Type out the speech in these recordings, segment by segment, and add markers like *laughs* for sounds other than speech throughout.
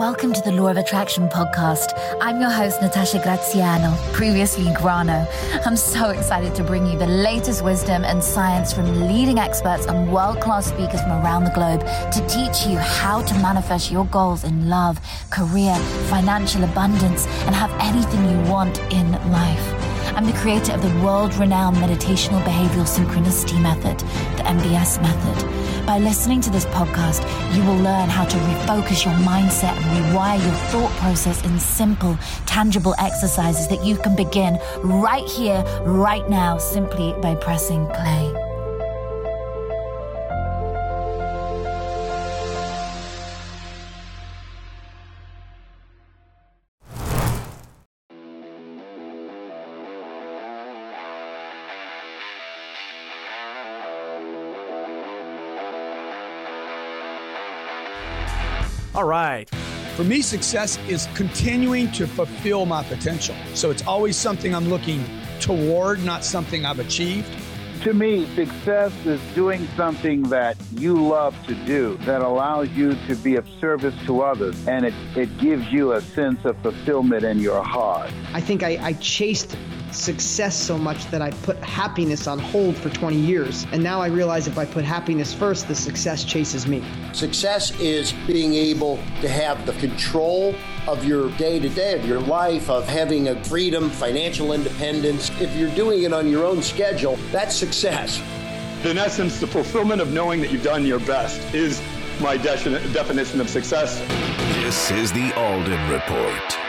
Welcome to the Law of Attraction podcast. I'm your host, Natasha Graziano, previously Grano. I'm so excited to bring you the latest wisdom and science from leading experts and world class speakers from around the globe to teach you how to manifest your goals in love, career, financial abundance, and have anything you want in life. I'm the creator of the world renowned meditational behavioral synchronicity method, the MBS method. By listening to this podcast, you will learn how to refocus your mindset and rewire your thought process in simple, tangible exercises that you can begin right here, right now, simply by pressing play. All right. For me, success is continuing to fulfill my potential. So it's always something I'm looking toward, not something I've achieved. To me, success is doing something that you love to do that allows you to be of service to others and it, it gives you a sense of fulfillment in your heart. I think I, I chased success so much that I put happiness on hold for 20 years. And now I realize if I put happiness first, the success chases me. Success is being able to have the control of your day to day, of your life, of having a freedom, financial independence. If you're doing it on your own schedule, that's success. In essence, the fulfillment of knowing that you've done your best is my de- definition of success. This is the Alden Report.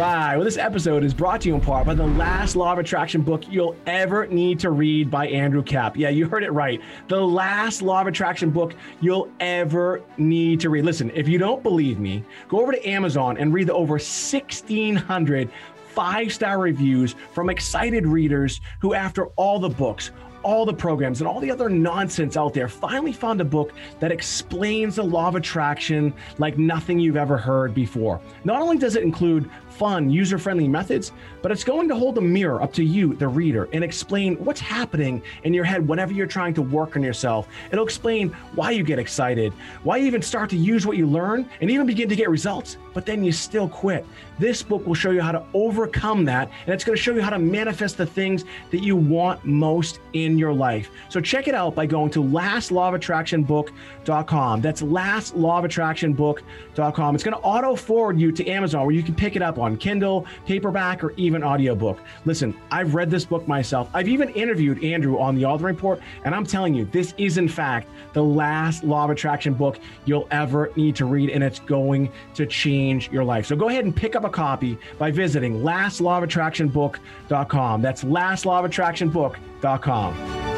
Right. Well, this episode is brought to you in part by the last law of attraction book you'll ever need to read by Andrew Kap. Yeah, you heard it right. The last law of attraction book you'll ever need to read. Listen, if you don't believe me, go over to Amazon and read the over 1,600 five star reviews from excited readers who, after all the books, all the programs and all the other nonsense out there, finally found a book that explains the law of attraction like nothing you've ever heard before. Not only does it include fun, user friendly methods, but it's going to hold a mirror up to you, the reader, and explain what's happening in your head whenever you're trying to work on yourself. It'll explain why you get excited, why you even start to use what you learn, and even begin to get results, but then you still quit. This book will show you how to overcome that, and it's going to show you how to manifest the things that you want most in your life. So check it out by going to lastlawofattractionbook.com. That's lastlawofattractionbook.com. It's going to auto forward you to Amazon where you can pick it up on on Kindle, paperback, or even audiobook. Listen, I've read this book myself. I've even interviewed Andrew on the Alden Report, and I'm telling you, this is in fact the last law of attraction book you'll ever need to read, and it's going to change your life. So go ahead and pick up a copy by visiting lastlawofattractionbook.com. That's lastlawofattractionbook.com.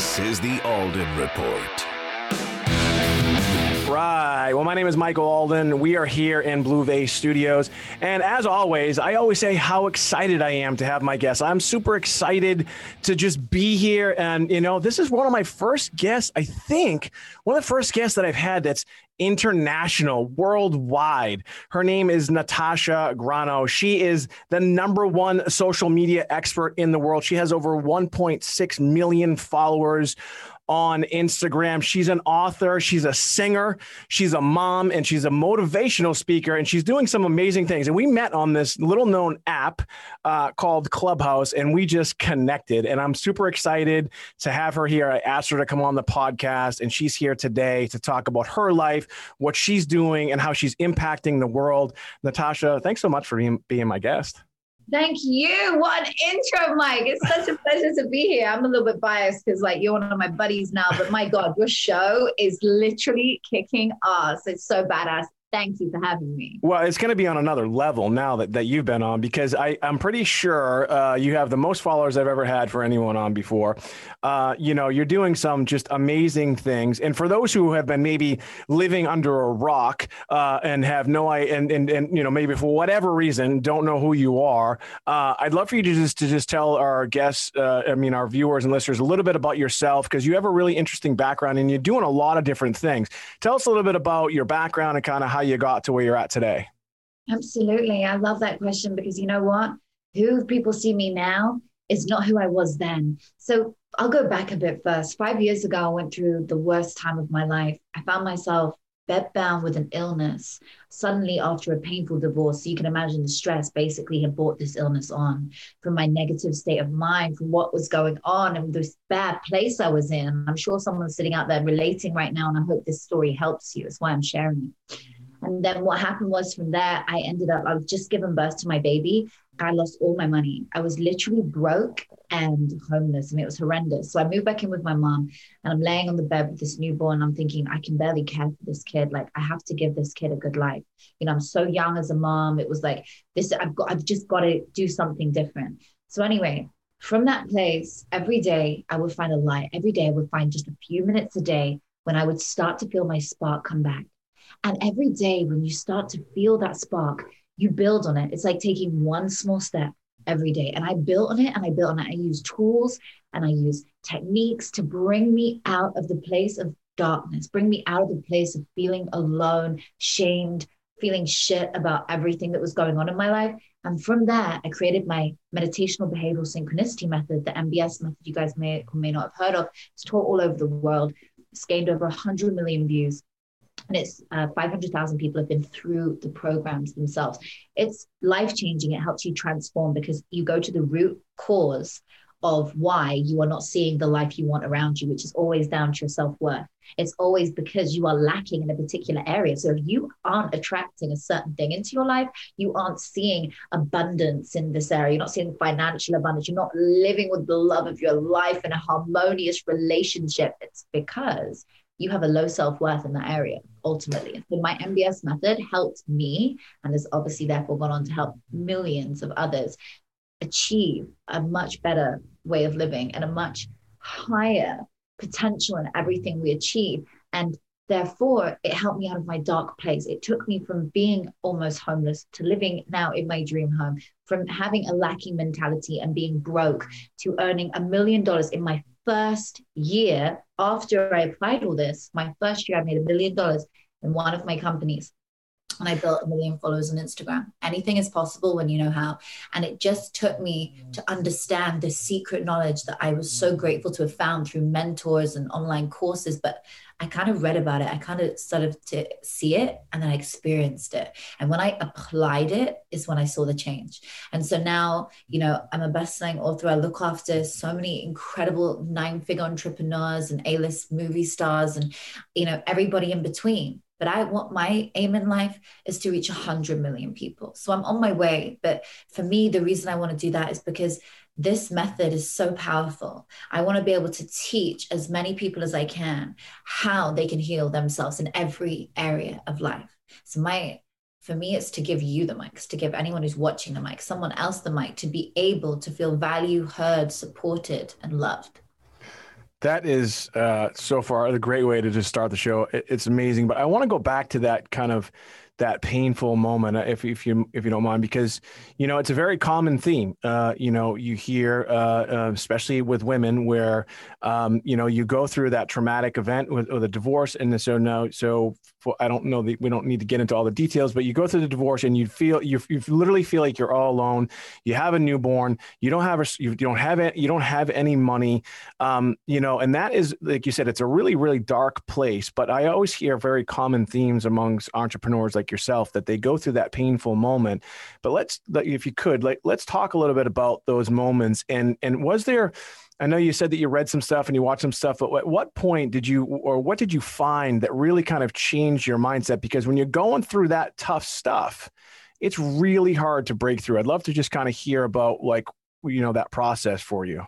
This is the Alden Report. Right. Well, my name is Michael Alden. We are here in Blue Vase Studios. And as always, I always say how excited I am to have my guests. I'm super excited to just be here. And, you know, this is one of my first guests, I think, one of the first guests that I've had that's international, worldwide. Her name is Natasha Grano. She is the number one social media expert in the world. She has over 1.6 million followers on Instagram. She's an author, she's a singer, she's a mom, and she's a motivational speaker, and she's doing some amazing things. And we met on this little known app uh, called Clubhouse, and we just connected. And I'm super excited to have her here. I asked her to come on the podcast, and she's here today to talk about her life, what she's doing, and how she's impacting the world. Natasha, thanks so much for being, being my guest. Thank you. What an intro, Mike. It's such a pleasure to be here. I'm a little bit biased because, like, you're one of my buddies now, but my God, your show is literally kicking ass. It's so badass thank you for having me. Well, it's going to be on another level now that, that you've been on because I, I'm pretty sure uh, you have the most followers I've ever had for anyone on before. Uh, you know, you're doing some just amazing things. And for those who have been maybe living under a rock uh, and have no idea, and, and, and, you know, maybe for whatever reason, don't know who you are, uh, I'd love for you to just, to just tell our guests, uh, I mean, our viewers and listeners a little bit about yourself because you have a really interesting background and you're doing a lot of different things. Tell us a little bit about your background and kind of how how you got to where you're at today? Absolutely. I love that question because you know what? who people see me now is not who I was then. So I'll go back a bit first. Five years ago, I went through the worst time of my life. I found myself bedbound with an illness suddenly after a painful divorce. So you can imagine the stress basically had brought this illness on from my negative state of mind, from what was going on and this bad place I was in. I'm sure someone's sitting out there relating right now, and I hope this story helps you. That's why I'm sharing it. And then what happened was from there, I ended up, I was just given birth to my baby. I lost all my money. I was literally broke and homeless. I mean, it was horrendous. So I moved back in with my mom and I'm laying on the bed with this newborn. I'm thinking, I can barely care for this kid. Like, I have to give this kid a good life. You know, I'm so young as a mom. It was like, this, I've got, I've just got to do something different. So, anyway, from that place, every day I would find a light. Every day I would find just a few minutes a day when I would start to feel my spark come back. And every day when you start to feel that spark, you build on it. It's like taking one small step every day. And I built on it and I built on it. I use tools and I use techniques to bring me out of the place of darkness, bring me out of the place of feeling alone, shamed, feeling shit about everything that was going on in my life. And from there, I created my meditational behavioral synchronicity method, the MBS method you guys may or may not have heard of. It's taught all over the world. It's gained over 100 million views it's uh, 500,000 people have been through the programs themselves. It's life changing. It helps you transform because you go to the root cause of why you are not seeing the life you want around you, which is always down to your self worth. It's always because you are lacking in a particular area. So if you aren't attracting a certain thing into your life, you aren't seeing abundance in this area. You're not seeing financial abundance. You're not living with the love of your life in a harmonious relationship. It's because you have a low self worth in that area ultimately. So my MBS method helped me, and has obviously therefore gone on to help millions of others achieve a much better way of living and a much higher potential in everything we achieve. And therefore, it helped me out of my dark place. It took me from being almost homeless to living now in my dream home, from having a lacking mentality and being broke to earning a million dollars in my first year after I applied all this, my first year, I made a million dollars in one of my companies. And I built a million followers on Instagram. Anything is possible when you know how. And it just took me mm. to understand the secret knowledge that I was so mm. grateful to have found through mentors and online courses. But I kind of read about it. I kind of started to see it and then I experienced it. And when I applied it is when I saw the change. And so now, you know, I'm a best-selling author. I look after so many incredible nine-figure entrepreneurs and A-list movie stars and, you know, everybody in between. But I want my aim in life is to reach 100 million people. So I'm on my way. But for me, the reason I want to do that is because this method is so powerful. I want to be able to teach as many people as I can how they can heal themselves in every area of life. So my for me it's to give you the mics to give anyone who's watching the mic someone else the mic to be able to feel value, heard supported and loved that is uh, so far a great way to just start the show. it's amazing, but I want to go back to that kind of that painful moment, uh, if, if you if you don't mind, because you know it's a very common theme. Uh, you know, you hear, uh, uh, especially with women, where um, you know you go through that traumatic event with, with a divorce, and so now, so for, I don't know, the, we don't need to get into all the details, but you go through the divorce, and you feel you you literally feel like you're all alone. You have a newborn. You don't have a you don't have it. You don't have any money. Um, you know, and that is like you said, it's a really really dark place. But I always hear very common themes amongst entrepreneurs like yourself that they go through that painful moment. But let's, if you could, like, let's talk a little bit about those moments. And and was there, I know you said that you read some stuff and you watched some stuff, but at what point did you, or what did you find that really kind of changed your mindset? Because when you're going through that tough stuff, it's really hard to break through. I'd love to just kind of hear about like, you know, that process for you.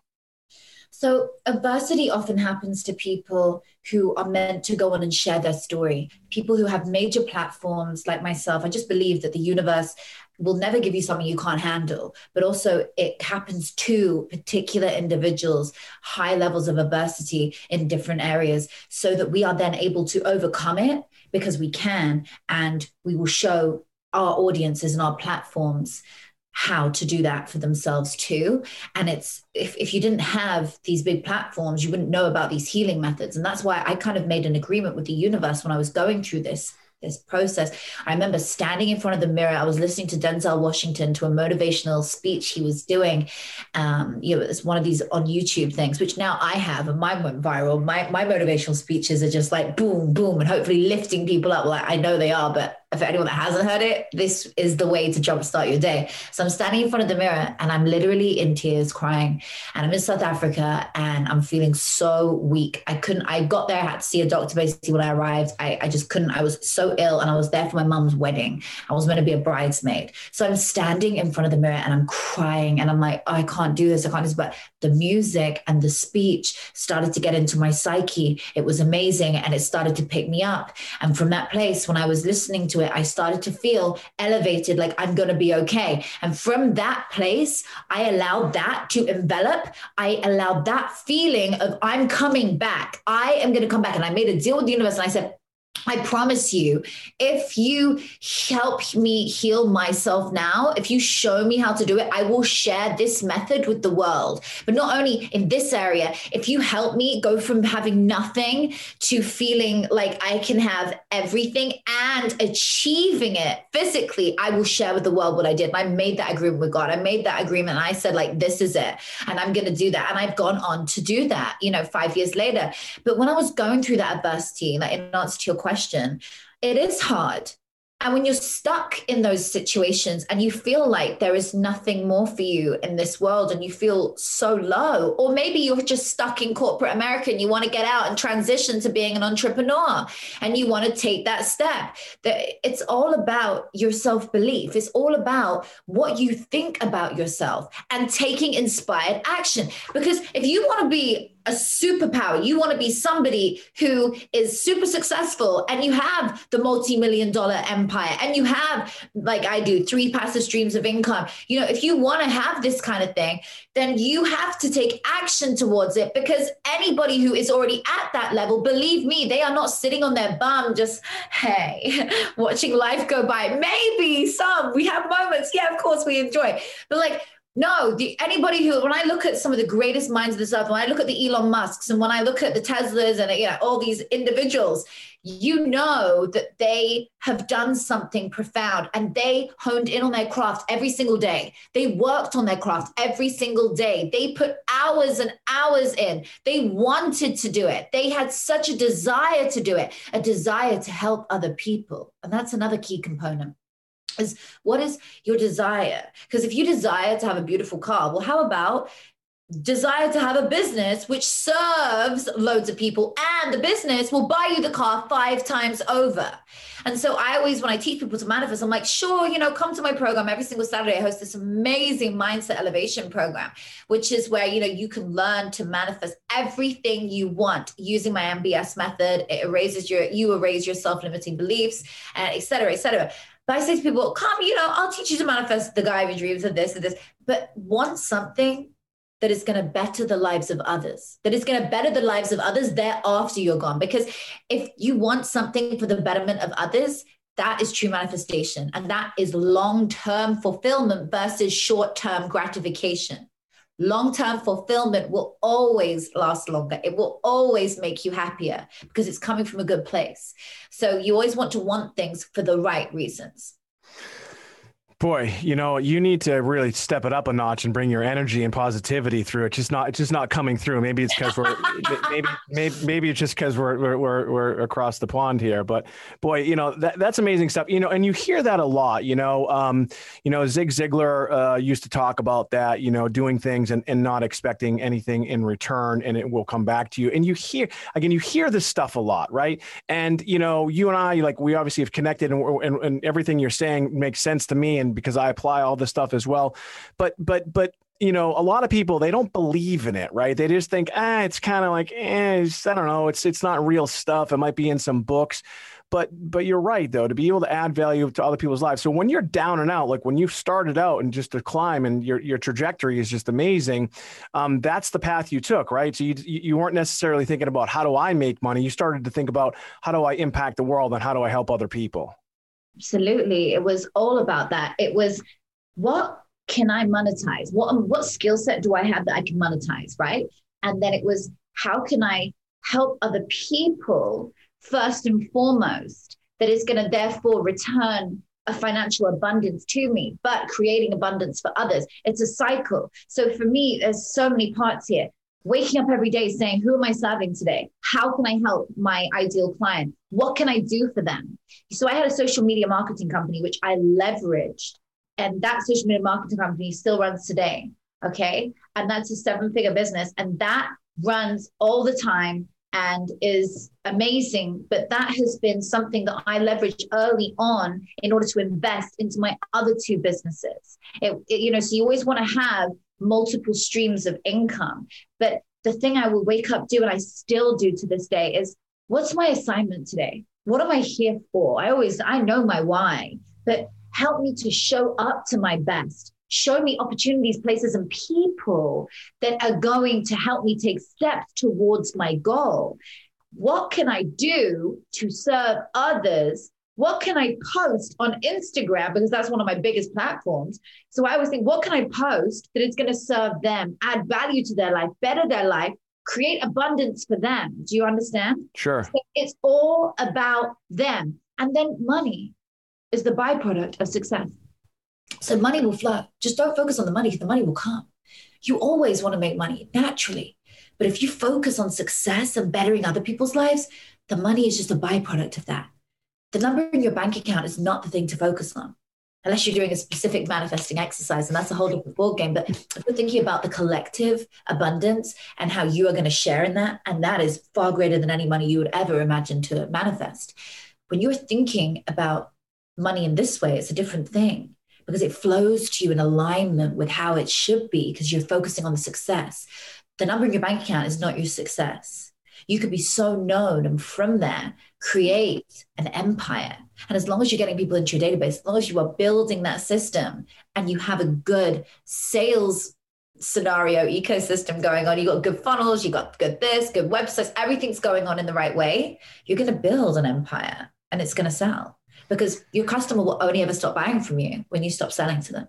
So, adversity often happens to people who are meant to go on and share their story. People who have major platforms like myself. I just believe that the universe will never give you something you can't handle, but also it happens to particular individuals, high levels of adversity in different areas, so that we are then able to overcome it because we can, and we will show our audiences and our platforms how to do that for themselves too. And it's if, if you didn't have these big platforms, you wouldn't know about these healing methods. And that's why I kind of made an agreement with the universe when I was going through this this process. I remember standing in front of the mirror. I was listening to Denzel Washington to a motivational speech he was doing. Um, you know, it's one of these on YouTube things, which now I have, and mine went viral. My my motivational speeches are just like boom, boom, and hopefully lifting people up. Like I know they are, but for anyone that hasn't heard it, this is the way to jumpstart your day. So I'm standing in front of the mirror and I'm literally in tears crying. And I'm in South Africa and I'm feeling so weak. I couldn't, I got there, I had to see a doctor basically when I arrived. I, I just couldn't, I was so ill and I was there for my mom's wedding. I was meant to be a bridesmaid. So I'm standing in front of the mirror and I'm crying and I'm like, oh, I can't do this. I can't do this. But the music and the speech started to get into my psyche. It was amazing and it started to pick me up. And from that place, when I was listening to it, I started to feel elevated, like I'm going to be okay. And from that place, I allowed that to envelop. I allowed that feeling of I'm coming back. I am going to come back. And I made a deal with the universe and I said, I promise you, if you help me heal myself now, if you show me how to do it, I will share this method with the world. But not only in this area, if you help me go from having nothing to feeling like I can have everything and achieving it physically, I will share with the world what I did. And I made that agreement with God. I made that agreement I said, like, this is it. And I'm going to do that. And I've gone on to do that, you know, five years later. But when I was going through that adversity, like in answer to your question, it is hard. And when you're stuck in those situations and you feel like there is nothing more for you in this world and you feel so low, or maybe you're just stuck in corporate America and you want to get out and transition to being an entrepreneur and you want to take that step, that it's all about your self belief. It's all about what you think about yourself and taking inspired action. Because if you want to be a superpower. You want to be somebody who is super successful and you have the multi million dollar empire and you have, like I do, three passive streams of income. You know, if you want to have this kind of thing, then you have to take action towards it because anybody who is already at that level, believe me, they are not sitting on their bum just, hey, *laughs* watching life go by. Maybe some, we have moments. Yeah, of course we enjoy. But like, no, the, anybody who, when I look at some of the greatest minds of this earth, when I look at the Elon Musks and when I look at the Teslas and you know, all these individuals, you know that they have done something profound and they honed in on their craft every single day. They worked on their craft every single day. They put hours and hours in. They wanted to do it. They had such a desire to do it, a desire to help other people. And that's another key component is what is your desire? Because if you desire to have a beautiful car, well, how about desire to have a business which serves loads of people and the business will buy you the car five times over? And so i always when i teach people to manifest i'm like sure you know come to my program every single saturday. I host this amazing mindset elevation program which is where you know you can learn to manifest everything you want using my mbs method. It erases your you erase your self-limiting beliefs and et cetera et cetera but I say to people, come, you know, I'll teach you to manifest the guy of your dreams and this and this. But want something that is going to better the lives of others, that is going to better the lives of others thereafter you're gone. Because if you want something for the betterment of others, that is true manifestation. And that is long term fulfillment versus short term gratification long term fulfillment will always last longer. It will always make you happier because it's coming from a good place. So you always want to want things for the right reasons. Boy, you know, you need to really step it up a notch and bring your energy and positivity through. It's just not, it's just not coming through. Maybe it's because we're, *laughs* maybe, maybe, maybe it's just because we're, we're, we're, across the pond here. But boy, you know, that, that's amazing stuff. You know, and you hear that a lot. You know, um, you know, Zig Ziglar uh, used to talk about that. You know, doing things and, and not expecting anything in return, and it will come back to you. And you hear again, you hear this stuff a lot, right? And you know, you and I, like, we obviously have connected, and, and, and everything you're saying makes sense to me. And because I apply all this stuff as well. But but but you know, a lot of people they don't believe in it, right? They just think, ah, it's kind of like, eh, I don't know, it's it's not real stuff. It might be in some books, but but you're right though to be able to add value to other people's lives. So when you're down and out, like when you've started out and just to climb and your your trajectory is just amazing, um, that's the path you took, right? So you you weren't necessarily thinking about how do I make money. You started to think about how do I impact the world and how do I help other people. Absolutely. It was all about that. It was what can I monetize? What um, what skill set do I have that I can monetize, right? And then it was how can I help other people first and foremost that is going to therefore return a financial abundance to me, but creating abundance for others. It's a cycle. So for me, there's so many parts here. Waking up every day saying, Who am I serving today? How can I help my ideal client? What can I do for them? So I had a social media marketing company, which I leveraged. And that social media marketing company still runs today. Okay. And that's a seven figure business. And that runs all the time and is amazing. But that has been something that I leveraged early on in order to invest into my other two businesses. It, it, you know, so you always want to have multiple streams of income. But the thing I would wake up do, and I still do to this day, is what's my assignment today? What am I here for? I always, I know my why, but help me to show up to my best show me opportunities, places, and people that are going to help me take steps towards my goal. What can I do to serve others? What can I post on Instagram? Because that's one of my biggest platforms. So I always think, what can I post that is going to serve them, add value to their life, better their life, create abundance for them? Do you understand? Sure. So it's all about them. And then money is the byproduct of success. So money will flow. Just don't focus on the money, the money will come. You always want to make money naturally. But if you focus on success and bettering other people's lives, the money is just a byproduct of that. The number in your bank account is not the thing to focus on, unless you're doing a specific manifesting exercise, and that's a whole different ball game. But if you're thinking about the collective abundance and how you are going to share in that, and that is far greater than any money you would ever imagine to manifest. When you're thinking about money in this way, it's a different thing because it flows to you in alignment with how it should be because you're focusing on the success. The number in your bank account is not your success. You could be so known and from there create an empire. And as long as you're getting people into your database, as long as you are building that system and you have a good sales scenario ecosystem going on, you've got good funnels, you've got good this, good websites, everything's going on in the right way, you're going to build an empire and it's going to sell because your customer will only ever stop buying from you when you stop selling to them.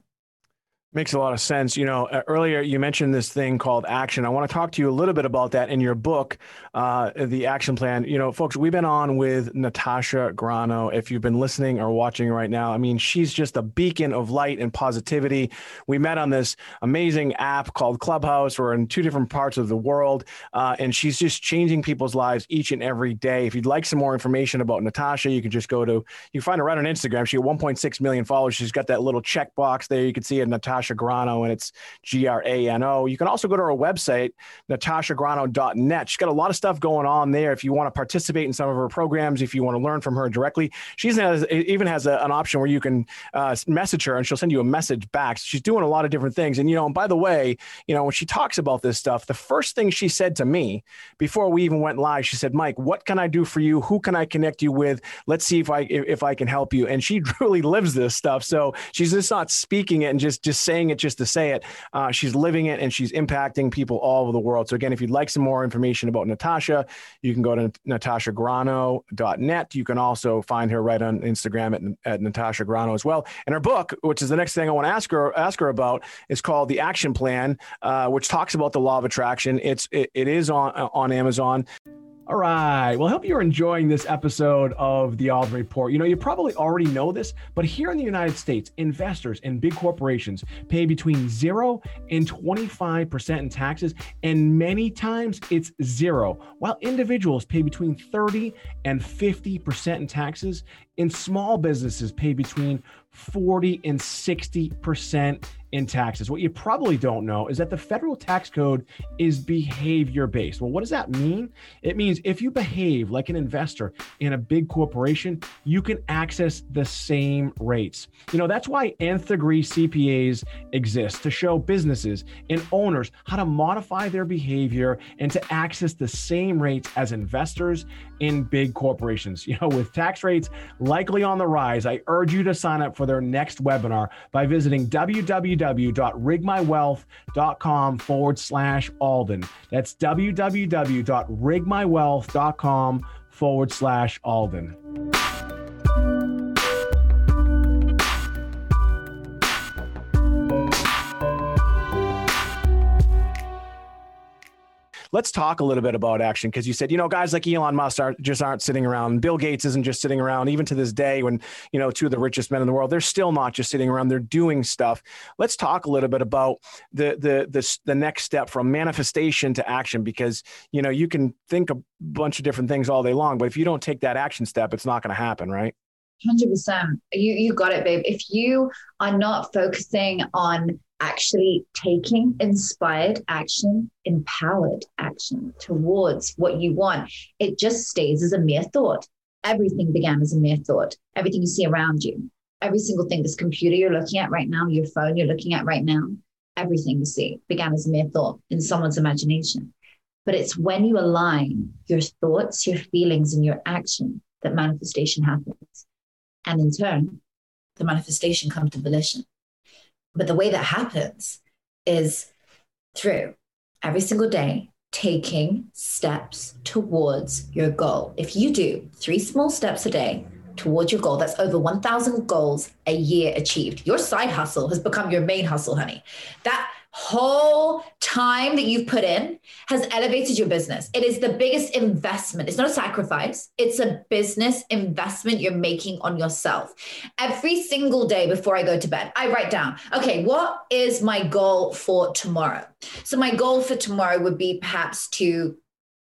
Makes a lot of sense. You know, uh, earlier you mentioned this thing called action. I want to talk to you a little bit about that in your book, uh, the action plan. You know, folks, we've been on with Natasha Grano. If you've been listening or watching right now, I mean, she's just a beacon of light and positivity. We met on this amazing app called Clubhouse. We're in two different parts of the world, uh, and she's just changing people's lives each and every day. If you'd like some more information about Natasha, you can just go to, you can find her right on Instagram. She got 1.6 million followers. She's got that little checkbox there. You can see it, Natasha. Natasha Grano, and it's G R A N O. You can also go to her website, natashagrano.net. She's got a lot of stuff going on there. If you want to participate in some of her programs, if you want to learn from her directly, she even has a, an option where you can uh, message her and she'll send you a message back. So she's doing a lot of different things. And, you know, and by the way, you know, when she talks about this stuff, the first thing she said to me before we even went live, she said, Mike, what can I do for you? Who can I connect you with? Let's see if I, if, if I can help you. And she *laughs* really lives this stuff. So she's just not speaking it and just, just saying saying it just to say it. Uh, she's living it and she's impacting people all over the world. So, again, if you'd like some more information about Natasha, you can go to natashagrano.net. You can also find her right on Instagram at, at Natasha Grano as well. And her book, which is the next thing I want to ask her ask her about, is called The Action Plan, uh, which talks about the law of attraction. It's it, it is on on Amazon. All right. Well, I hope you're enjoying this episode of the Alden Report. You know, you probably already know this, but here in the United States, investors and big corporations pay between 0 and 25% in taxes, and many times it's zero, while individuals pay between 30 and 50% in taxes, and small businesses pay between 40 and 60% in taxes. What you probably don't know is that the federal tax code is behavior based. Well, what does that mean? It means if you behave like an investor in a big corporation, you can access the same rates. You know, that's why nth degree CPAs exist to show businesses and owners how to modify their behavior and to access the same rates as investors in big corporations. *laughs* You know, with tax rates likely on the rise, I urge you to sign up for their next webinar by visiting www.rigmywealth.com forward slash Alden. That's www.rigmywealth.com forward slash Alden. Let's talk a little bit about action because you said, you know, guys like Elon Musk are just aren't sitting around. Bill Gates isn't just sitting around. Even to this day, when you know two of the richest men in the world, they're still not just sitting around. They're doing stuff. Let's talk a little bit about the the the the next step from manifestation to action because you know you can think a bunch of different things all day long, but if you don't take that action step, it's not going to happen, right? Hundred percent. You you got it, babe. If you are not focusing on actually taking inspired action, empowered action towards what you want, it just stays as a mere thought. Everything began as a mere thought. Everything you see around you, every single thing, this computer you're looking at right now, your phone you're looking at right now, everything you see began as a mere thought in someone's imagination. But it's when you align your thoughts, your feelings, and your action that manifestation happens. And in turn, the manifestation comes to volition. But the way that happens is through every single day taking steps towards your goal. If you do three small steps a day towards your goal, that's over 1,000 goals a year achieved. Your side hustle has become your main hustle, honey. That whole time that you've put in has elevated your business. It is the biggest investment. It's not a sacrifice, it's a business investment you're making on yourself. Every single day before I go to bed, I write down, okay, what is my goal for tomorrow? So, my goal for tomorrow would be perhaps to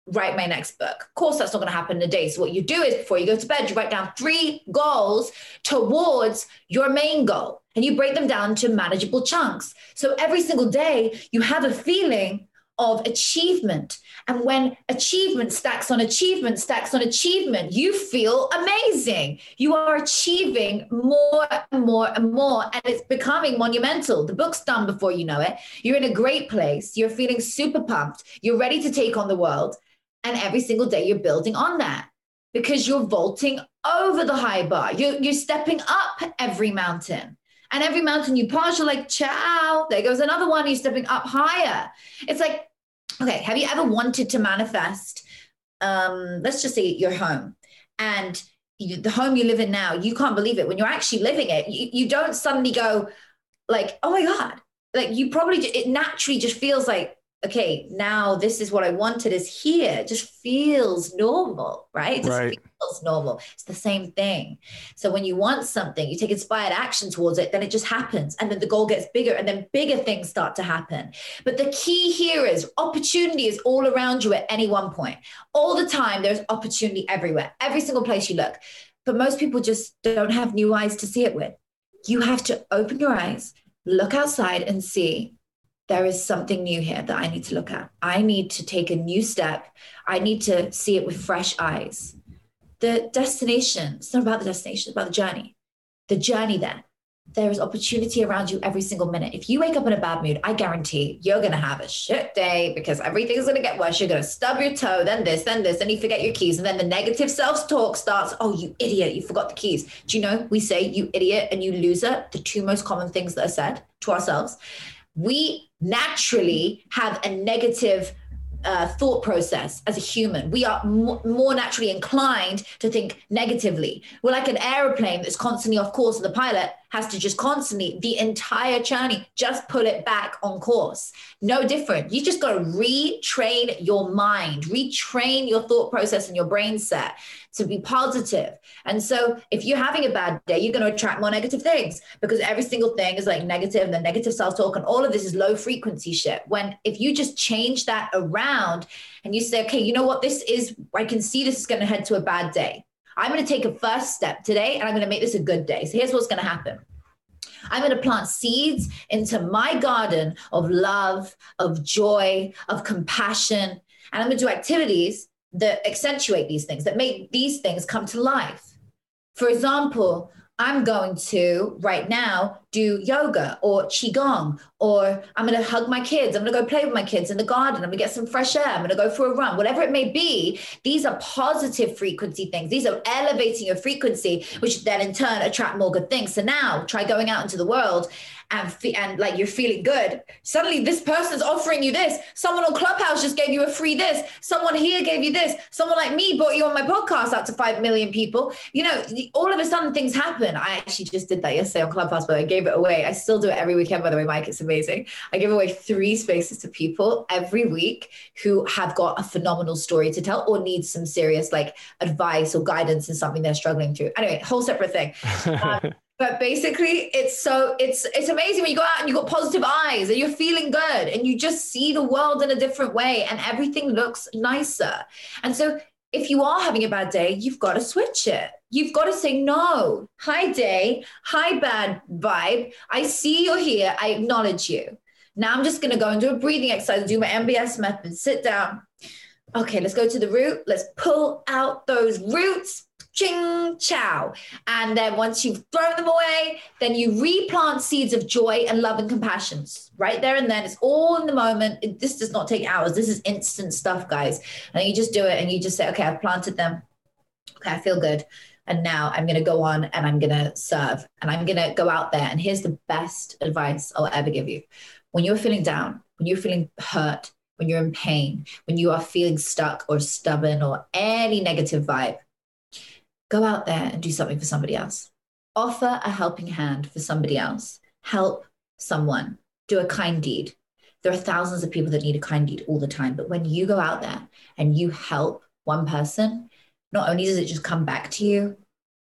write my next book. Of course, that's not going to happen in a day. So, what you do is before you go to bed, you write down three goals towards your main goal and you break them down to manageable chunks. So, every single day, you have a feeling of achievement. And when achievement stacks on achievement, stacks on achievement, you feel amazing. You are achieving more and more and more, and it's becoming monumental. The book's done before you know it. You're in a great place. You're feeling super pumped. You're ready to take on the world. And every single day you're building on that because you're vaulting over the high bar. You're, you're stepping up every mountain. And every mountain you pass, you're like, ciao, there goes another one. You're stepping up higher. It's like, okay, have you ever wanted to manifest? Um, let's just say your home and you, the home you live in now, you can't believe it. When you're actually living it, you, you don't suddenly go like, oh my God. Like you probably, it naturally just feels like, okay, now this is what I wanted is here. It just feels normal, right? It just right. feels normal. It's the same thing. So when you want something, you take inspired action towards it, then it just happens. And then the goal gets bigger and then bigger things start to happen. But the key here is opportunity is all around you at any one point. All the time, there's opportunity everywhere, every single place you look. But most people just don't have new eyes to see it with. You have to open your eyes, look outside and see there is something new here that I need to look at. I need to take a new step. I need to see it with fresh eyes. The destination, it's not about the destination, it's about the journey. The journey there. There is opportunity around you every single minute. If you wake up in a bad mood, I guarantee you're going to have a shit day because everything's going to get worse. You're going to stub your toe, then this, then this, then you forget your keys. And then the negative self talk starts. Oh, you idiot, you forgot the keys. Do you know we say you idiot and you loser, the two most common things that are said to ourselves? We naturally have a negative uh, thought process as a human. We are m- more naturally inclined to think negatively. We're like an aeroplane that's constantly off course, and the pilot has to just constantly, the entire journey, just pull it back on course. No different. You just got to retrain your mind, retrain your thought process and your brain set to be positive. And so if you're having a bad day, you're going to attract more negative things because every single thing is like negative and the negative self-talk and all of this is low frequency shit. When if you just change that around and you say, okay, you know what, this is, I can see this is going to head to a bad day. I'm going to take a first step today and I'm going to make this a good day. So here's what's going to happen. I'm going to plant seeds into my garden of love, of joy, of compassion. And I'm going to do activities that accentuate these things, that make these things come to life. For example, I'm going to right now do yoga or qigong, or I'm going to hug my kids. I'm going to go play with my kids in the garden. I'm going to get some fresh air. I'm going to go for a run, whatever it may be. These are positive frequency things. These are elevating your frequency, which then in turn attract more good things. So now try going out into the world and fe- and like you're feeling good suddenly this person's offering you this. Someone on clubhouse just gave you a free this. Someone here gave you this. Someone like me brought you on my podcast out to 5 million people. You know all of a sudden things happen. I actually just did that yesterday on clubhouse but i gave it away. I still do it every weekend by the way mike. It's amazing. I give away three spaces to people every week who have got a phenomenal story to tell or need some serious like advice or guidance in something they're struggling through. Anyway whole separate thing. *laughs* Um, but basically it's so it's it's amazing when you go out and you got positive eyes and you're feeling good and you just see the world in a different way and everything looks nicer. And so if you are having a bad day you've got to switch it. You've got to say no. Hi day. Hi bad vibe. I see you're here. I acknowledge you. Now i'm just going to go and do a breathing exercise do my mbs method sit down. Okay let's go to the root. Let's pull out those roots ching chow. And then once you've thrown them away, then you replant seeds of joy and love and compassion right there and then. It's all in the moment. It, this does not take hours. This is instant stuff, guys. And you just do it and you just say, okay, I've planted them. Okay, I feel good. And now I'm going to go on and I'm going to serve and I'm going to go out there. And here's the best advice I'll ever give you. When you're feeling down, when you're feeling hurt, when you're in pain, when you are feeling stuck or stubborn or any negative vibe, go out there and do something for somebody else. Offer a helping hand for somebody else. Help someone. Do a kind deed. There are thousands of people that need a kind deed all the time. But when you go out there and you help one person, not only does it just come back to you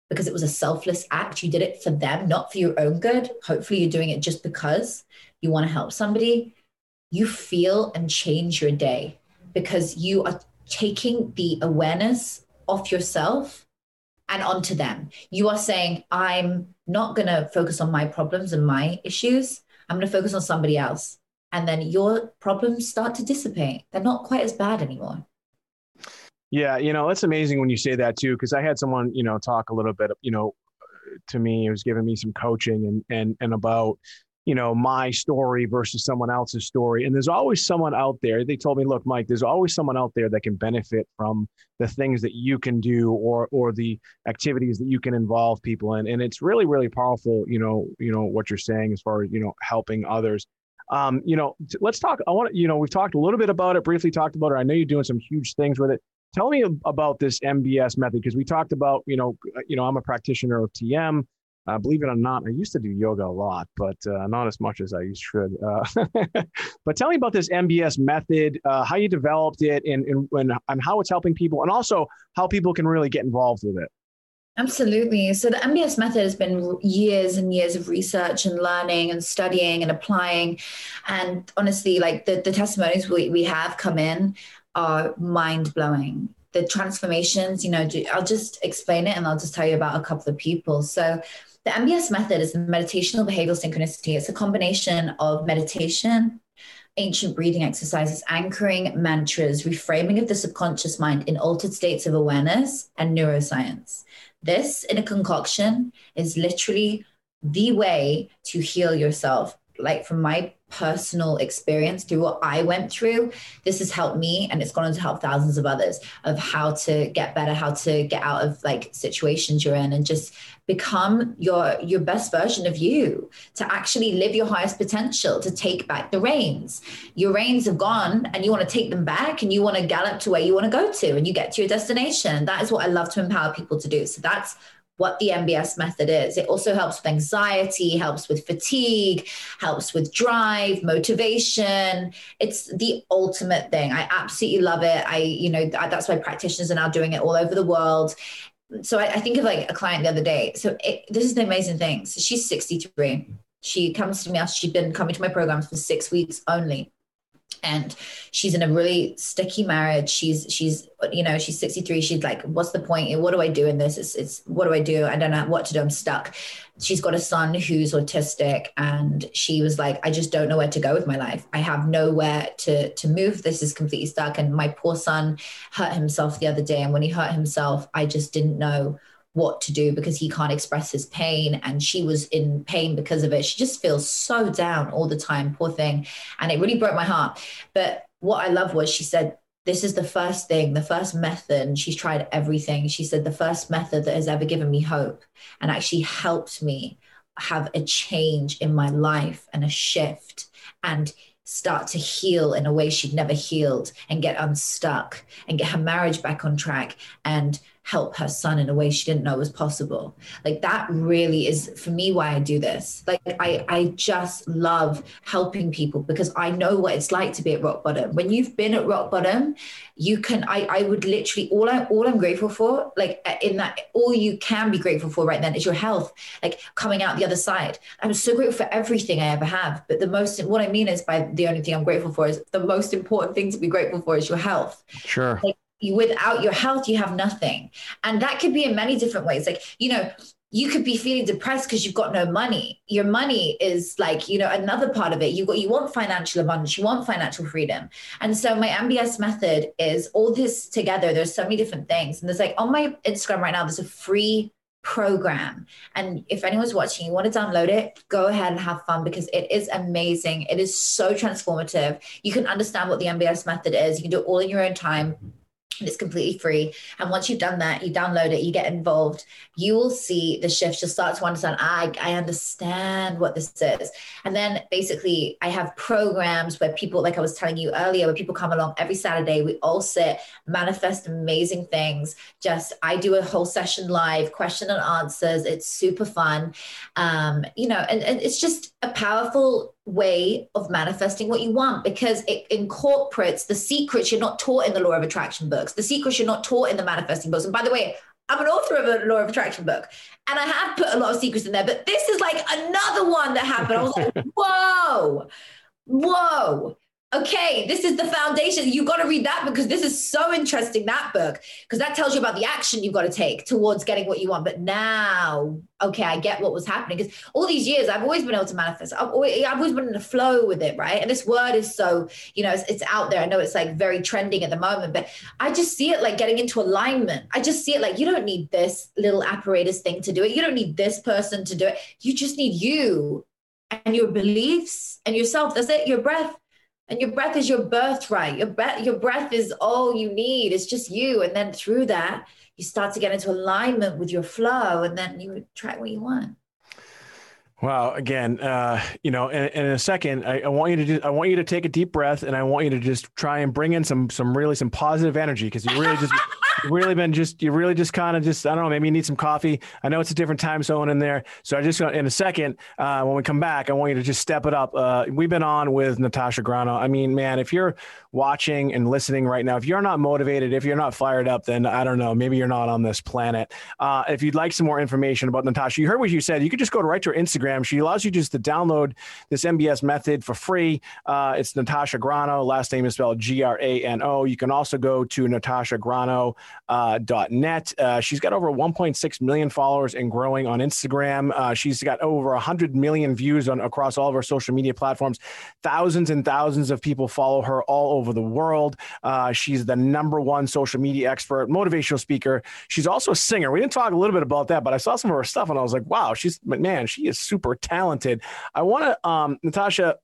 because it was a selfless act, you did it for them, not for your own good. Hopefully, you're doing it just because you want to help somebody. You feel and change your day because you are taking the awareness off yourself and onto them. You are saying, I'm not going to focus on my problems and my issues. I'm going to focus on somebody else. And then your problems start to dissipate. They're not quite as bad anymore. Yeah, you know, it's amazing when you say that too, because I had someone, you know, talk a little bit, you know, to me, it was giving me some coaching and and and about you know my story versus someone else's story. And there's always someone out there they told me look mike there's always someone out there that can benefit from the things that you can do or or the activities that you can involve people in. And it's really really powerful you know you know what you're saying as far as you know helping others. Um, you know let's talk i want to you know we've talked a little bit about it briefly talked about it. I know you're doing some huge things with it. Tell me about this mbs method because we talked about you know you know i'm a practitioner of tm uh, believe it or not, I used to do yoga a lot, but uh, not as much as I should. Uh, *laughs* but tell me about this MBS method, uh, how you developed it, and, and, and, and how it's helping people, and also how people can really get involved with it. Absolutely. So the MBS method has been years and years of research and learning and studying and applying. And honestly, like the, the testimonies we, we have come in are mind blowing the transformations, you know, I'll just explain it and I'll just tell you about a couple of people. So the MBS method is the meditational behavioral synchronicity. It's a combination of meditation, ancient breathing exercises, anchoring mantras, reframing of the subconscious mind in altered states of awareness, and neuroscience. This, in a concoction, is literally the way to heal yourself. Like from my personal experience through what I went through, this has helped me and it's gone on to help thousands of others of how to get better, how to get out of like situations you're in and just become your your best version of you to actually live your highest potential to take back the reins. Your reins have gone and you want to take them back and you want to gallop to where you want to go to and you get to your destination. That is what i love to empower people to do. So that's what the MBS method is. It also helps with anxiety, helps with fatigue, helps with drive, motivation. It's the ultimate thing. I absolutely love it. I, you know, that's why practitioners are now doing it all over the world. So I, I think of like a client the other day. So it, this is the amazing thing. So she's 63. She comes to me she'd been coming to my programs for six weeks only and she's in a really sticky marriage. She's she's you know she's 63 she's like what's the point? What do i do in this? It's, it's what do i do? I don't know what to do. I'm stuck. She's got a son who's autistic and she was like i just don't know where to go with my life. I have nowhere to to move. This is completely stuck. And my poor son hurt himself the other day and when he hurt himself i just didn't know what to do because he can't express his pain and she was in pain because of it. She just feels so down all the time poor thing. And it really broke my heart. But what i love was she said this is the first thing the first method. And she's tried everything. She said the first method that has ever given me hope and actually helped me have a change in my life and a shift and start to heal in a way she'd never healed and get unstuck and get her marriage back on track and help her son in a way she didn't know was possible. Like that really is for me why I do this. Like I I just love helping people because I know what it's like to be at rock bottom. When you've been at rock bottom, you can I I would literally all I all I'm grateful for like uh, in that all you can be grateful for right then is your health. Like coming out the other side. I'm so grateful for everything I ever have, but the most what I mean is by the only thing I'm grateful for is the most important thing to be grateful for is your health. Sure. Like, without your health you have nothing. And that could be in many different ways. Like you know you could be feeling depressed because you've got no money. Your money is like you know another part of it. You got you want financial abundance. You want financial freedom. And so my mbs method is all this together. There's so many different things. And there's like on my instagram right now there's a free program. And if anyone's watching you want to download it go ahead and have fun because it is amazing. It is so transformative. You can understand what the mbs method is. You can do it all in your own time and it's completely free. And once you've done that, you download it, you get involved, you will see the shifts. You'll start to understand, I, I understand what this is. And then basically, I have programs where people, like I was telling you earlier, where people come along every Saturday. We all sit, manifest amazing things. Just, I do a whole session live, question and answers. It's super fun. Um, you know, and, and it's just a powerful way of manifesting what you want because it incorporates the secrets you're not taught in the law of attraction books, the secrets you're not taught in the manifesting books. And by the way, I'm an author of a law of attraction book and I have put a lot of secrets in there, but this is like another one that happened. I was like, *laughs* whoa, whoa okay, this is the foundation. You've got to read that because this is so interesting, that book, because that tells you about the action you've got to take towards getting what you want. But now, okay, I get what was happening because all these years I've always been able to manifest. I've always, I've always been in a flow with it, right? And this word is so, you know, it's, it's out there. I know it's like very trending at the moment, but I just see it like getting into alignment. I just see it like you don't need this little apparatus thing to do it. You don't need this person to do it. You just need you and your beliefs and yourself. That's it, your breath and your breath is your birthright. Your breath your breath is all you need. It's just you. And then through that you start to get into alignment with your flow. And then you attract what you want Wow. Again, uh, you know, in, in a second, I, I, want you to do, I want you to take a deep breath and I want you to just try and bring in some, some really, some positive energy. Cause you really just, really been just, you really just kind of just, I don't know, maybe you need some coffee. I know it's a different time zone in there. So I just, in a second, uh, when we come back, I want you to just step it up. Uh, we've been on with Natasha Grano. I mean, man, if you're watching and listening right now, if you're not motivated, if you're not fired up, then I don't know, maybe you're not on this planet. Uh, if you'd like some more information about Natasha, you heard what you said. You could just go to right to her Instagram. She allows you just to download this MBS method for free. Uh, it's Natasha Grano. Last name is spelled G R A N O. You can also go to natashagrano.net. Uh, uh, she's got over 1.6 million followers and growing on Instagram. Uh, she's got over 100 million views on across all of her social media platforms. Thousands and thousands of people follow her all over the world. Uh, she's the number one social media expert, motivational speaker. She's also a singer. We didn't talk a little bit about that, but I saw some of her stuff and I was like, wow, she's man, she is super talented. I want to, um, Natasha,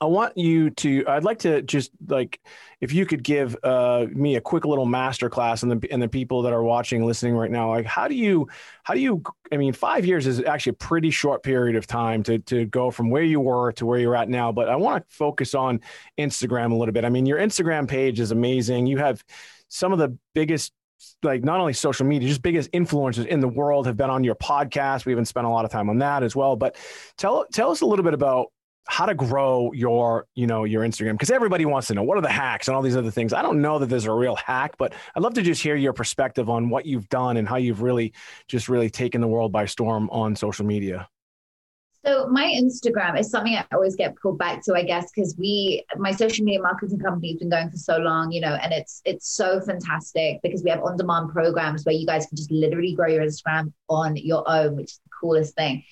I want you to. I'd like to just like if you could give uh, me a quick little master class and the and the people that are watching, listening right now. Like, how do you, how do you? I mean, five years is actually a pretty short period of time to to go from where you were to where you're at now. But I want to focus on Instagram a little bit. I mean, your Instagram page is amazing. You have some of the biggest like not only social media, just biggest influencers in the world have been on your podcast. We haven't spent a lot of time on that as well. But tell tell us a little bit about how to grow your you know your instagram because everybody wants to know what are the hacks and all these other things i don't know that there's a real hack but i'd love to just hear your perspective on what you've done and how you've really just really taken the world by storm on social media so my Instagram is something I always get pulled back to, I guess, because we, my social media marketing company has been going for so long, you know, and it's it's so fantastic because we have on-demand programs where you guys can just literally grow your Instagram on your own, which is the coolest thing.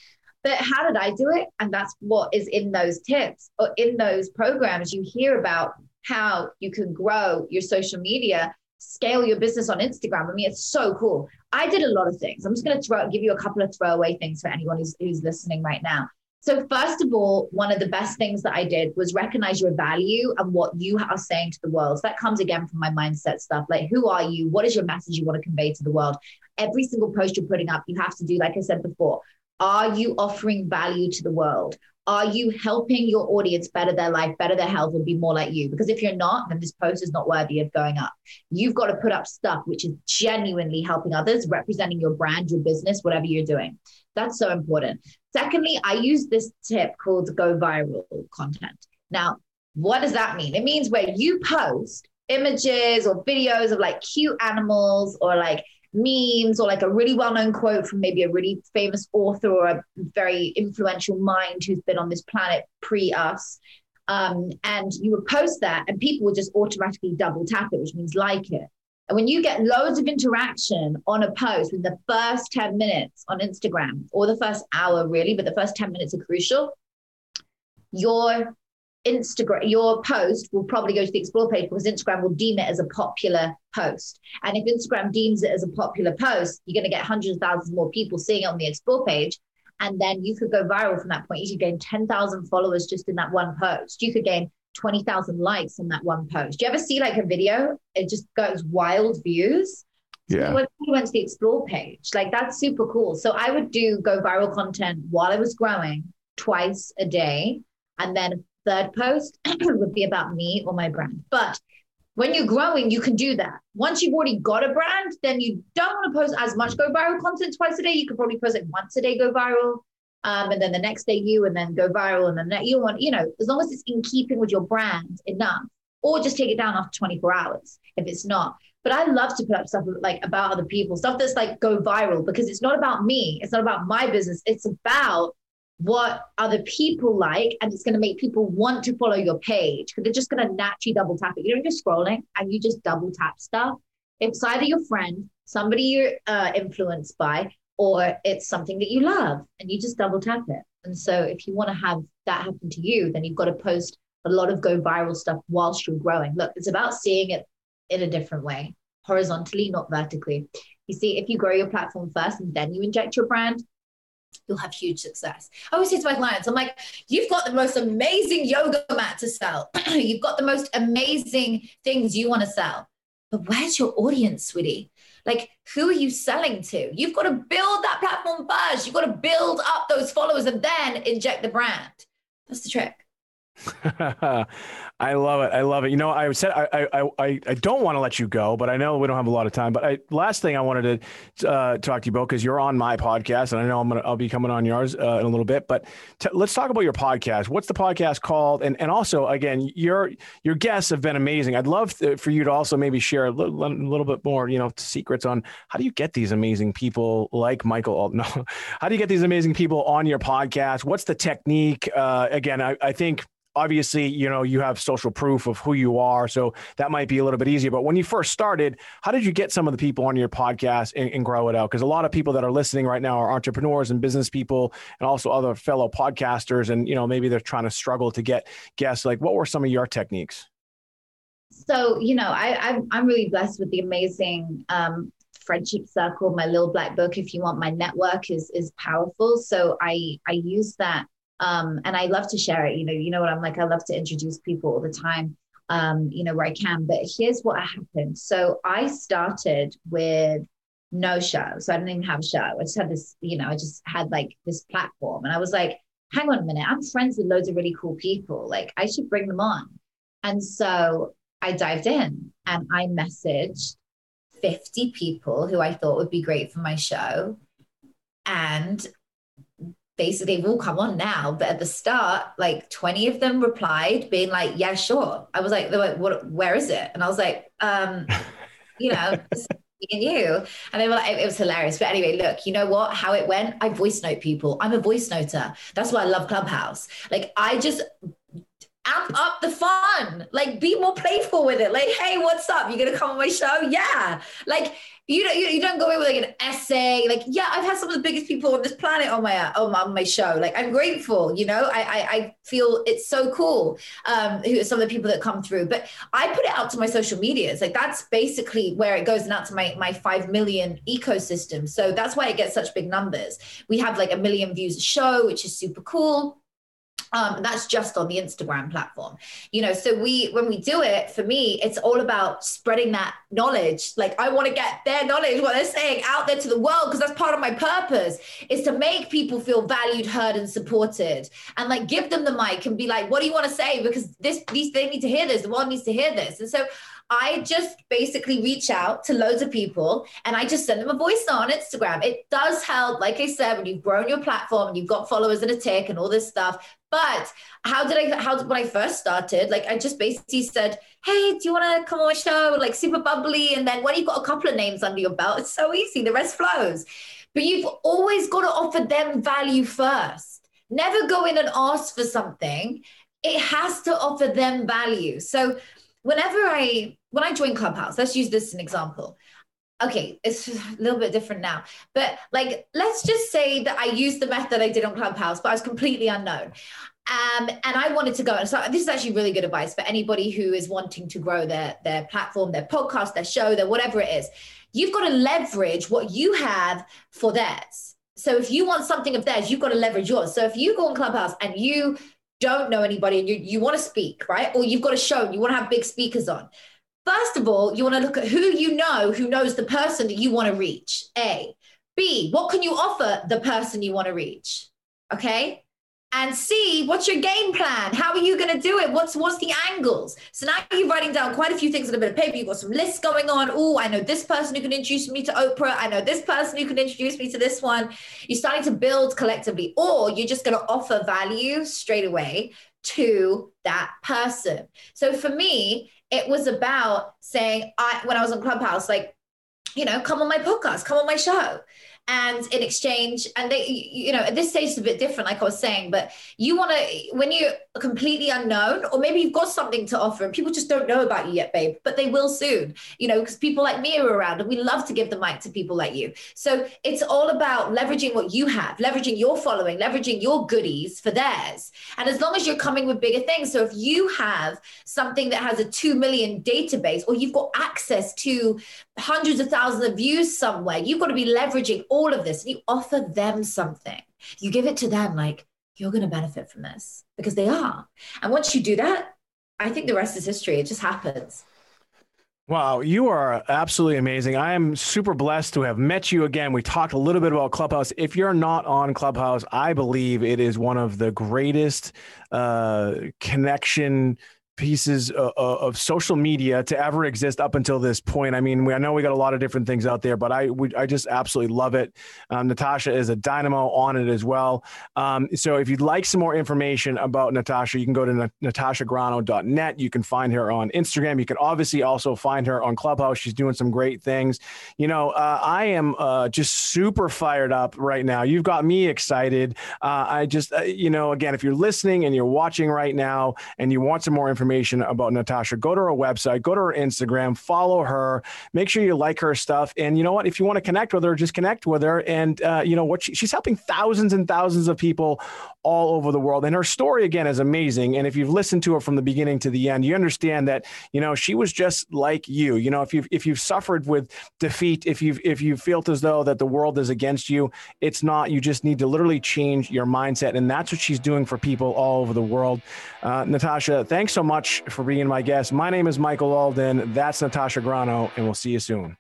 But how did I do it? And that's what is in those tips or in those programs. You hear about how you can grow your social media, scale your business on Instagram. I mean, it's so cool. I did a lot of things. I'm just going to give you a couple of throwaway things for anyone who's, who's listening right now. So, first of all, one of the best things that I did was recognize your value and what you are saying to the world. So that comes again from my mindset stuff. Like, who are you? What is your message you want to convey to the world? Every single post you're putting up, you have to do, like I said before, Are you offering value to the world? Are you helping your audience better their life, better their health, and be more like you? Because if you're not, then this post is not worthy of going up. You've got to put up stuff which is genuinely helping others, representing your brand, your business, whatever you're doing. That's so important. Secondly, I use this tip called go viral content. Now, what does that mean? It means where you post images or videos of like cute animals or like memes or like a really well-known quote from maybe a really famous author or a very influential mind who's been on this planet pre us. Um, and you would post that and people would just automatically double tap it which means like it. And when you get loads of interaction on a post in the first 10 minutes on instagram or the first hour really but the first 10 minutes are crucial your Instagram, your post will probably go to the explore page because Instagram will deem it as a popular post. And if Instagram deems it as a popular post, you're going to get hundreds of thousands more people seeing it on the explore page. And then you could go viral from that point. You could gain 10,000 followers just in that one post. You could gain 20,000 likes on that one post. Do you ever see like a video? It just goes wild views. Yeah. When you went to the explore page, like that's super cool. So I would do go viral content while I was growing twice a day. And then third post *clears throat* would be about me or my brand. But when you're growing, you can do that. Once you've already got a brand, then you don't want to post as much go viral content twice a day. You could probably post it once a day, go viral. Um, and then the next day you, and then go viral. And then you want, you know, as long as it's in keeping with your brand enough, or just take it down after 24 hours if it's not. But I love to put up stuff like about other people, stuff that's like go viral because it's not about me. It's not about my business. It's about what other people like, and it's going to make people want to follow your page because they're just going to naturally double tap it. You know, you're scrolling and you just double tap stuff. It's either your friend, somebody you're uh, influenced by, or it's something that you love, and you just double tap it. And so, if you want to have that happen to you, then you've got to post a lot of go viral stuff whilst you're growing. Look, it's about seeing it in a different way, horizontally, not vertically. You see, if you grow your platform first and then you inject your brand, you'll have huge success. I always say to my clients, I'm like, you've got the most amazing yoga mat to sell. *clears throat* you've got the most amazing things you want to sell. But where's your audience, sweetie? Like, who are you selling to? You've got to build that platform first. You've got to build up those followers and then inject the brand. That's the trick. *laughs* love it. I love it. You know, I said I I I, I don't want to let you go, but I know we don't have a lot of time. But I, last thing I wanted to uh, talk to you about because you're on my podcast, and I know I'm gonna I'll be coming on yours uh, in a little bit. But t- let's talk about your podcast. What's the podcast called? And and also again, your your guests have been amazing. I'd love for you to also maybe share a little, little bit more, you know, secrets on how do you get these amazing people like Michael. *laughs* No, how do you get these amazing people on your podcast? What's the technique? Uh, again, I, I think obviously you know you have social proof of who you are. So that might be a little bit easier. But when you first started how did you get some of the people on your podcast and, and grow it out? Because a lot of people that are listening right now are entrepreneurs and business people and also other fellow podcasters. And you know maybe they're trying to struggle to get guests. Like what were some of your techniques? So you know I, I'm, I'm really blessed with the amazing um, friendship circle. My little black book if you want my network is is powerful. So i i use that um, and I love to share it. You know, you know what I'm like. I love to introduce people all the time. Um, you know where I can. But here's what happened. So I started with no show. So I didn't even have a show. I just had this. You know, I just had like this platform, and I was like, hang on a minute. I'm friends with loads of really cool people. Like I should bring them on. And so I dived in and I messaged 50 people who I thought would be great for my show. And basically they've all come on now but at the start like 20 of them replied being like yeah sure. I was like, they like what where is it? And i was like um you know *laughs* and you. And they were like it was hilarious. But anyway look you know what? How it went? I voice note people. I'm a voice noter. That's why i love clubhouse. Like i just amp up the fun. Like be more playful with it. Like hey what's up? You gonna come on my show? Yeah. Like you don't, you, don't go in with like an essay. Like yeah i've had some of the biggest people on this planet on my on my, on my show. Like i'm grateful you know? I, I, I feel it's so cool um who some of the people that come through. But i put it out to my social medias. Like that's basically where it goes and out to my my 5 million ecosystem. So that's why it gets such big numbers. We have like a million views a show which is super cool um, that's just on the Instagram platform, you know. So we, when we do it, for me, it's all about spreading that knowledge. Like I want to get their knowledge, what they're saying, out there to the world, because that's part of my purpose is to make people feel valued, heard, and supported, and like give them the mic and be like, "What do you want to say?" Because this, these, they need to hear this. The world needs to hear this, and so I just basically reach out to loads of people and I just send them a voice on Instagram. It does help, like I said, when you've grown your platform and you've got followers and a tick and all this stuff. But how did I, how, when I first started, like I just basically said, Hey, do you want to come on my show? Like super bubbly. And then when you've got a couple of names under your belt, it's so easy. The rest flows. But you've always got to offer them value first. Never go in and ask for something. It has to offer them value. So, whenever I when I joined Clubhouse, let's use this as an example. Okay, it's a little bit different now, but like let's just say that I used the method I did on Clubhouse, but I was completely unknown. Um, and I wanted to go. And so this is actually really good advice for anybody who is wanting to grow their their platform, their podcast, their show, their whatever it is. You've got to leverage what you have for theirs. So if you want something of theirs, you've got to leverage yours. So if you go on Clubhouse and you don't know anybody and you, you want to speak, right? Or you've got a show and you want to have big speakers on. First of all, you want to look at who you know who knows the person that you want to reach. A. B. What can you offer the person you want to reach? Okay and C. what's your game plan how are you going to do it what's what's the angles so now you're writing down quite a few things on a bit of paper you've got some lists going on oh i know this person who can introduce me to oprah i know this person who can introduce me to this one you're starting to build collectively or you're just going to offer value straight away to that person so for me it was about saying i when i was on clubhouse like you know come on my podcast come on my show and in exchange and they you know at this stage it's a bit different like i was saying but you want to when you're completely unknown or maybe you've got something to offer and people just don't know about you yet babe but they will soon you know because people like me are around and we love to give the mic to people like you. So it's all about leveraging what you have leveraging your following leveraging your goodies for theirs. And as long as you're coming with bigger things so if you have something that has a 2 million database or you've got access to hundreds of thousands of views somewhere you've got to be leveraging all all of this and you offer them something, you give it to them like, you're going to benefit from this because they are. And once you do that, I think the rest is history. It just happens. Wow, you are absolutely amazing. I am super blessed to have met you again. We talked a little bit about Clubhouse. If you're not on Clubhouse, I believe it is one of the greatest uh, connection pieces of, of, social media to ever exist up until this point. I mean, we, I know we got a lot of different things out there, but I we, I just absolutely love it. Um, Natasha is a dynamo on it as well. Um, so if you'd like some more information about Natasha, you can go to na- natashagrano.net. You can find her on Instagram. You can obviously also find her on Clubhouse. She's doing some great things. You know, uh, I am uh, just super fired up right now. You've got me excited. Uh, I just, uh, you know, again, if you're listening and you're watching right now and you want some more information, information about Natasha, go to her website, go to her Instagram, follow her, make sure you like her stuff. And you know what? If you want to connect with her, just connect with her. And, uh, you know, what she, she's helping thousands and thousands of people all over the world. And her story, again, is amazing. And if you've listened to her from the beginning to the end, you understand that, you know, she was just like you. You know, if you've, if you've suffered with defeat, if you've, if you felt as though that the world is against you, it's not. You just need to literally change your mindset. And that's what she's doing for people all over the world. Uh, Natasha, thanks so much for being my guest. My name is Michael Alden. That's Natasha Grano, and we'll see you soon.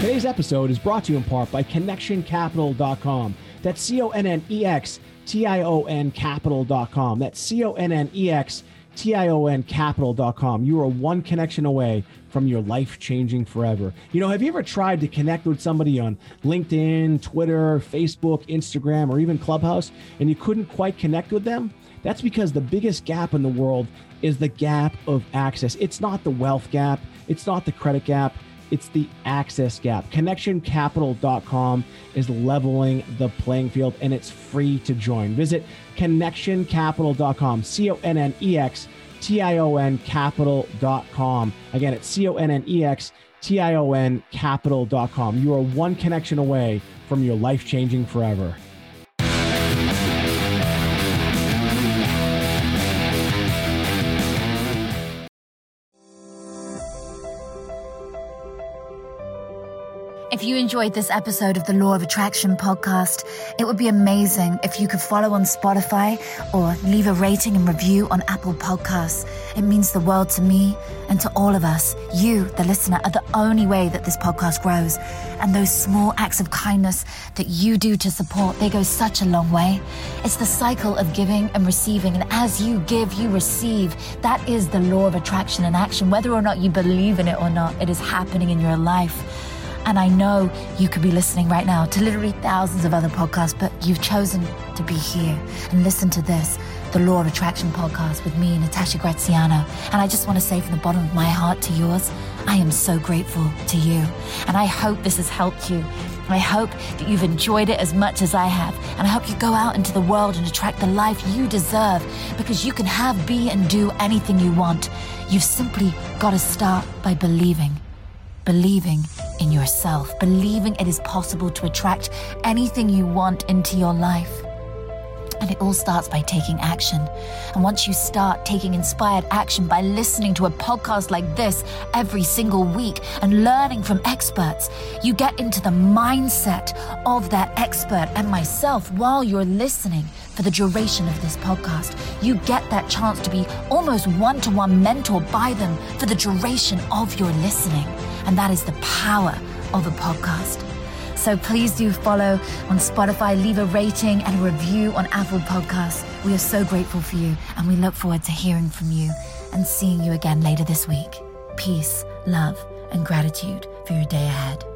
Today's episode is brought to you in part by ConnextionCapital.com. That's C O N N E X T I O N Capital.com. That's C O N N E X T I O N Capital.com. You are one connection away from your life changing forever. You know, have you ever tried to connect with somebody on LinkedIn, Twitter, Facebook, Instagram, or even Clubhouse, and you couldn't quite connect with them? That's because the biggest gap in the world is the gap of access. It's not the wealth gap, it's not the credit gap it's the access gap. ConnextionCapital.com is leveling the playing field and it's free to join. Visit ConnextionCapital.com, C O N N E X T I O N capital.com. Again, it's C O N N E X T I O N capital.com. You are one connection away from your life changing forever. If you enjoyed this episode of the Law of Attraction podcast, it would be amazing if you could follow on Spotify or leave a rating and review on Apple Podcasts. It means the world to me and to all of us. You, the listener, are the only way that this podcast grows. And those small acts of kindness that you do to support, they go such a long way. It's the cycle of giving and receiving. And as you give, you receive. That is the law of attraction in action. Whether or not you believe in it or not, it is happening in your life. And I know you could be listening right now to literally thousands of other podcasts, but you've chosen to be here and listen to this, the Law of Attraction podcast with me, Natasha Graziano. And I just want to say from the bottom of my heart to yours, I am so grateful to you. And I hope this has helped you. I hope that you've enjoyed it as much as I have. And I hope you go out into the world and attract the life you deserve because you can have, be, and do anything you want. You've simply got to start by believing believing in yourself, believing it is possible to attract anything you want into your life. And it all starts by taking action. And once you start taking inspired action by listening to a podcast like this every single week and learning from experts, you get into the mindset of that expert and myself while you're listening for the duration of this podcast. You get that chance to be almost one to one mentored by them for the duration of your listening. And that is the power of a podcast. So please do follow on Spotify, leave a rating and a review on Apple Podcasts. We are so grateful for you and we look forward to hearing from you and seeing you again later this week. Peace, love, and gratitude for your day ahead.